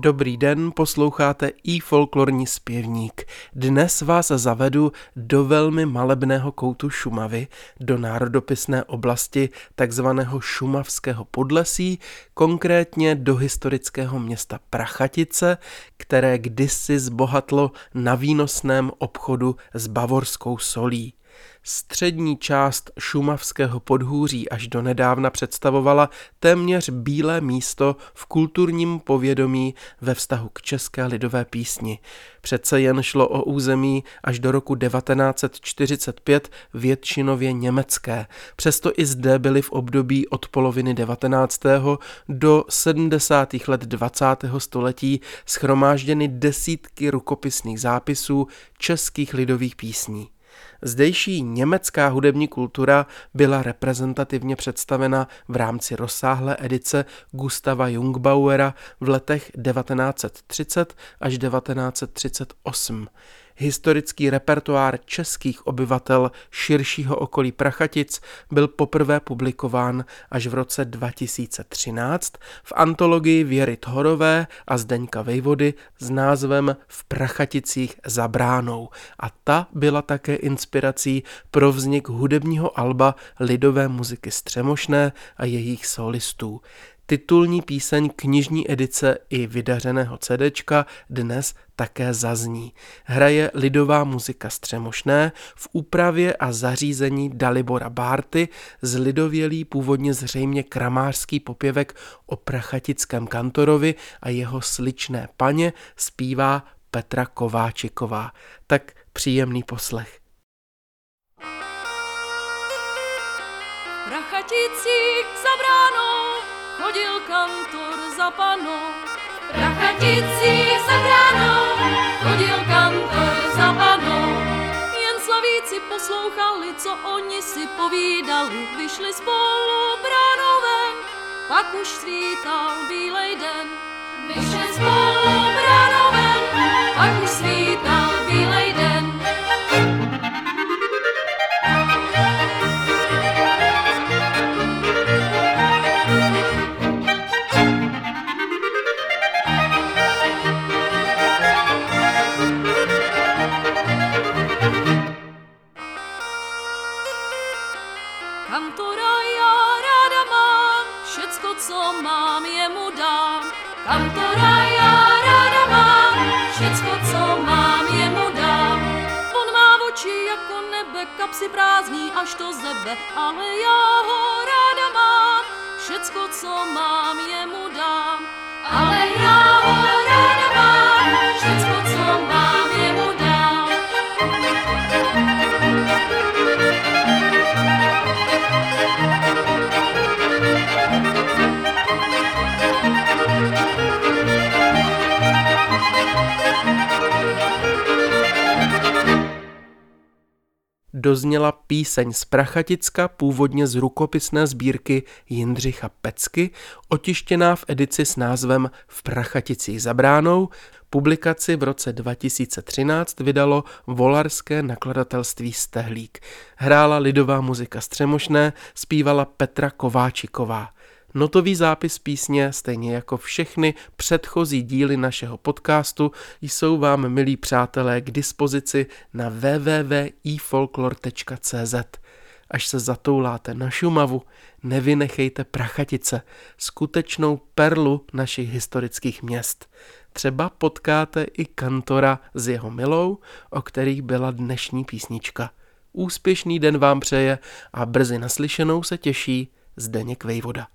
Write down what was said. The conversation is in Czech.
Dobrý den, posloucháte i folklorní zpěvník. Dnes vás zavedu do velmi malebného koutu Šumavy, do národopisné oblasti takzvaného Šumavského podlesí, konkrétně do historického města Prachatice, které kdysi zbohatlo na výnosném obchodu s bavorskou solí. Střední část šumavského podhůří až do nedávna představovala téměř bílé místo v kulturním povědomí ve vztahu k české lidové písni. Přece jen šlo o území až do roku 1945 většinově německé. Přesto i zde byly v období od poloviny 19. do 70. let 20. století schromážděny desítky rukopisných zápisů českých lidových písní. Zdejší německá hudební kultura byla reprezentativně představena v rámci rozsáhlé edice Gustava Jungbauera v letech 1930 až 1938. Historický repertoár českých obyvatel širšího okolí Prachatic byl poprvé publikován až v roce 2013 v antologii Věry Thorové a Zdeňka Vejvody s názvem V Prachaticích za bránou a ta byla také inspirací pro vznik hudebního alba lidové muziky Střemošné a jejich solistů. Titulní píseň knižní edice i vydařeného CDčka dnes také zazní. Hraje lidová muzika Střemošné v úpravě a zařízení Dalibora Bárty, zlidovělý původně zřejmě kramářský popěvek o prachatickém kantorovi a jeho sličné paně zpívá Petra Kováčiková. Tak příjemný poslech. Prachaticích za bránou chodil kantor za panou. Prachaticích za bránou chodil kantor za panou. Jen slavíci poslouchali, co oni si povídali, vyšli spolu bránové, pak už svítal bílej den. Vyšli spolu Kantora já ráda mám, všecko, co mám, jemu dám. On má oči jako nebe, kapsy prázdný až to zebe, ale já ho ráda mám, všecko, co mám, jemu dám. Ale já ho ráda mám, všecko, co mám, jemu dám. Dozněla píseň z Prachaticka, původně z rukopisné sbírky Jindřicha Pecky, otištěná v edici s názvem V Prachaticích za bránou. Publikaci v roce 2013 vydalo volarské nakladatelství Stehlík. Hrála lidová muzika Střemošné, zpívala Petra Kováčiková. Notový zápis písně, stejně jako všechny předchozí díly našeho podcastu, jsou vám, milí přátelé, k dispozici na www.ifolklor.cz. Až se zatouláte na Šumavu, nevynechejte Prachatice, skutečnou perlu našich historických měst. Třeba potkáte i kantora s jeho milou, o kterých byla dnešní písnička. Úspěšný den vám přeje a brzy naslyšenou se těší Zdeněk Vejvoda.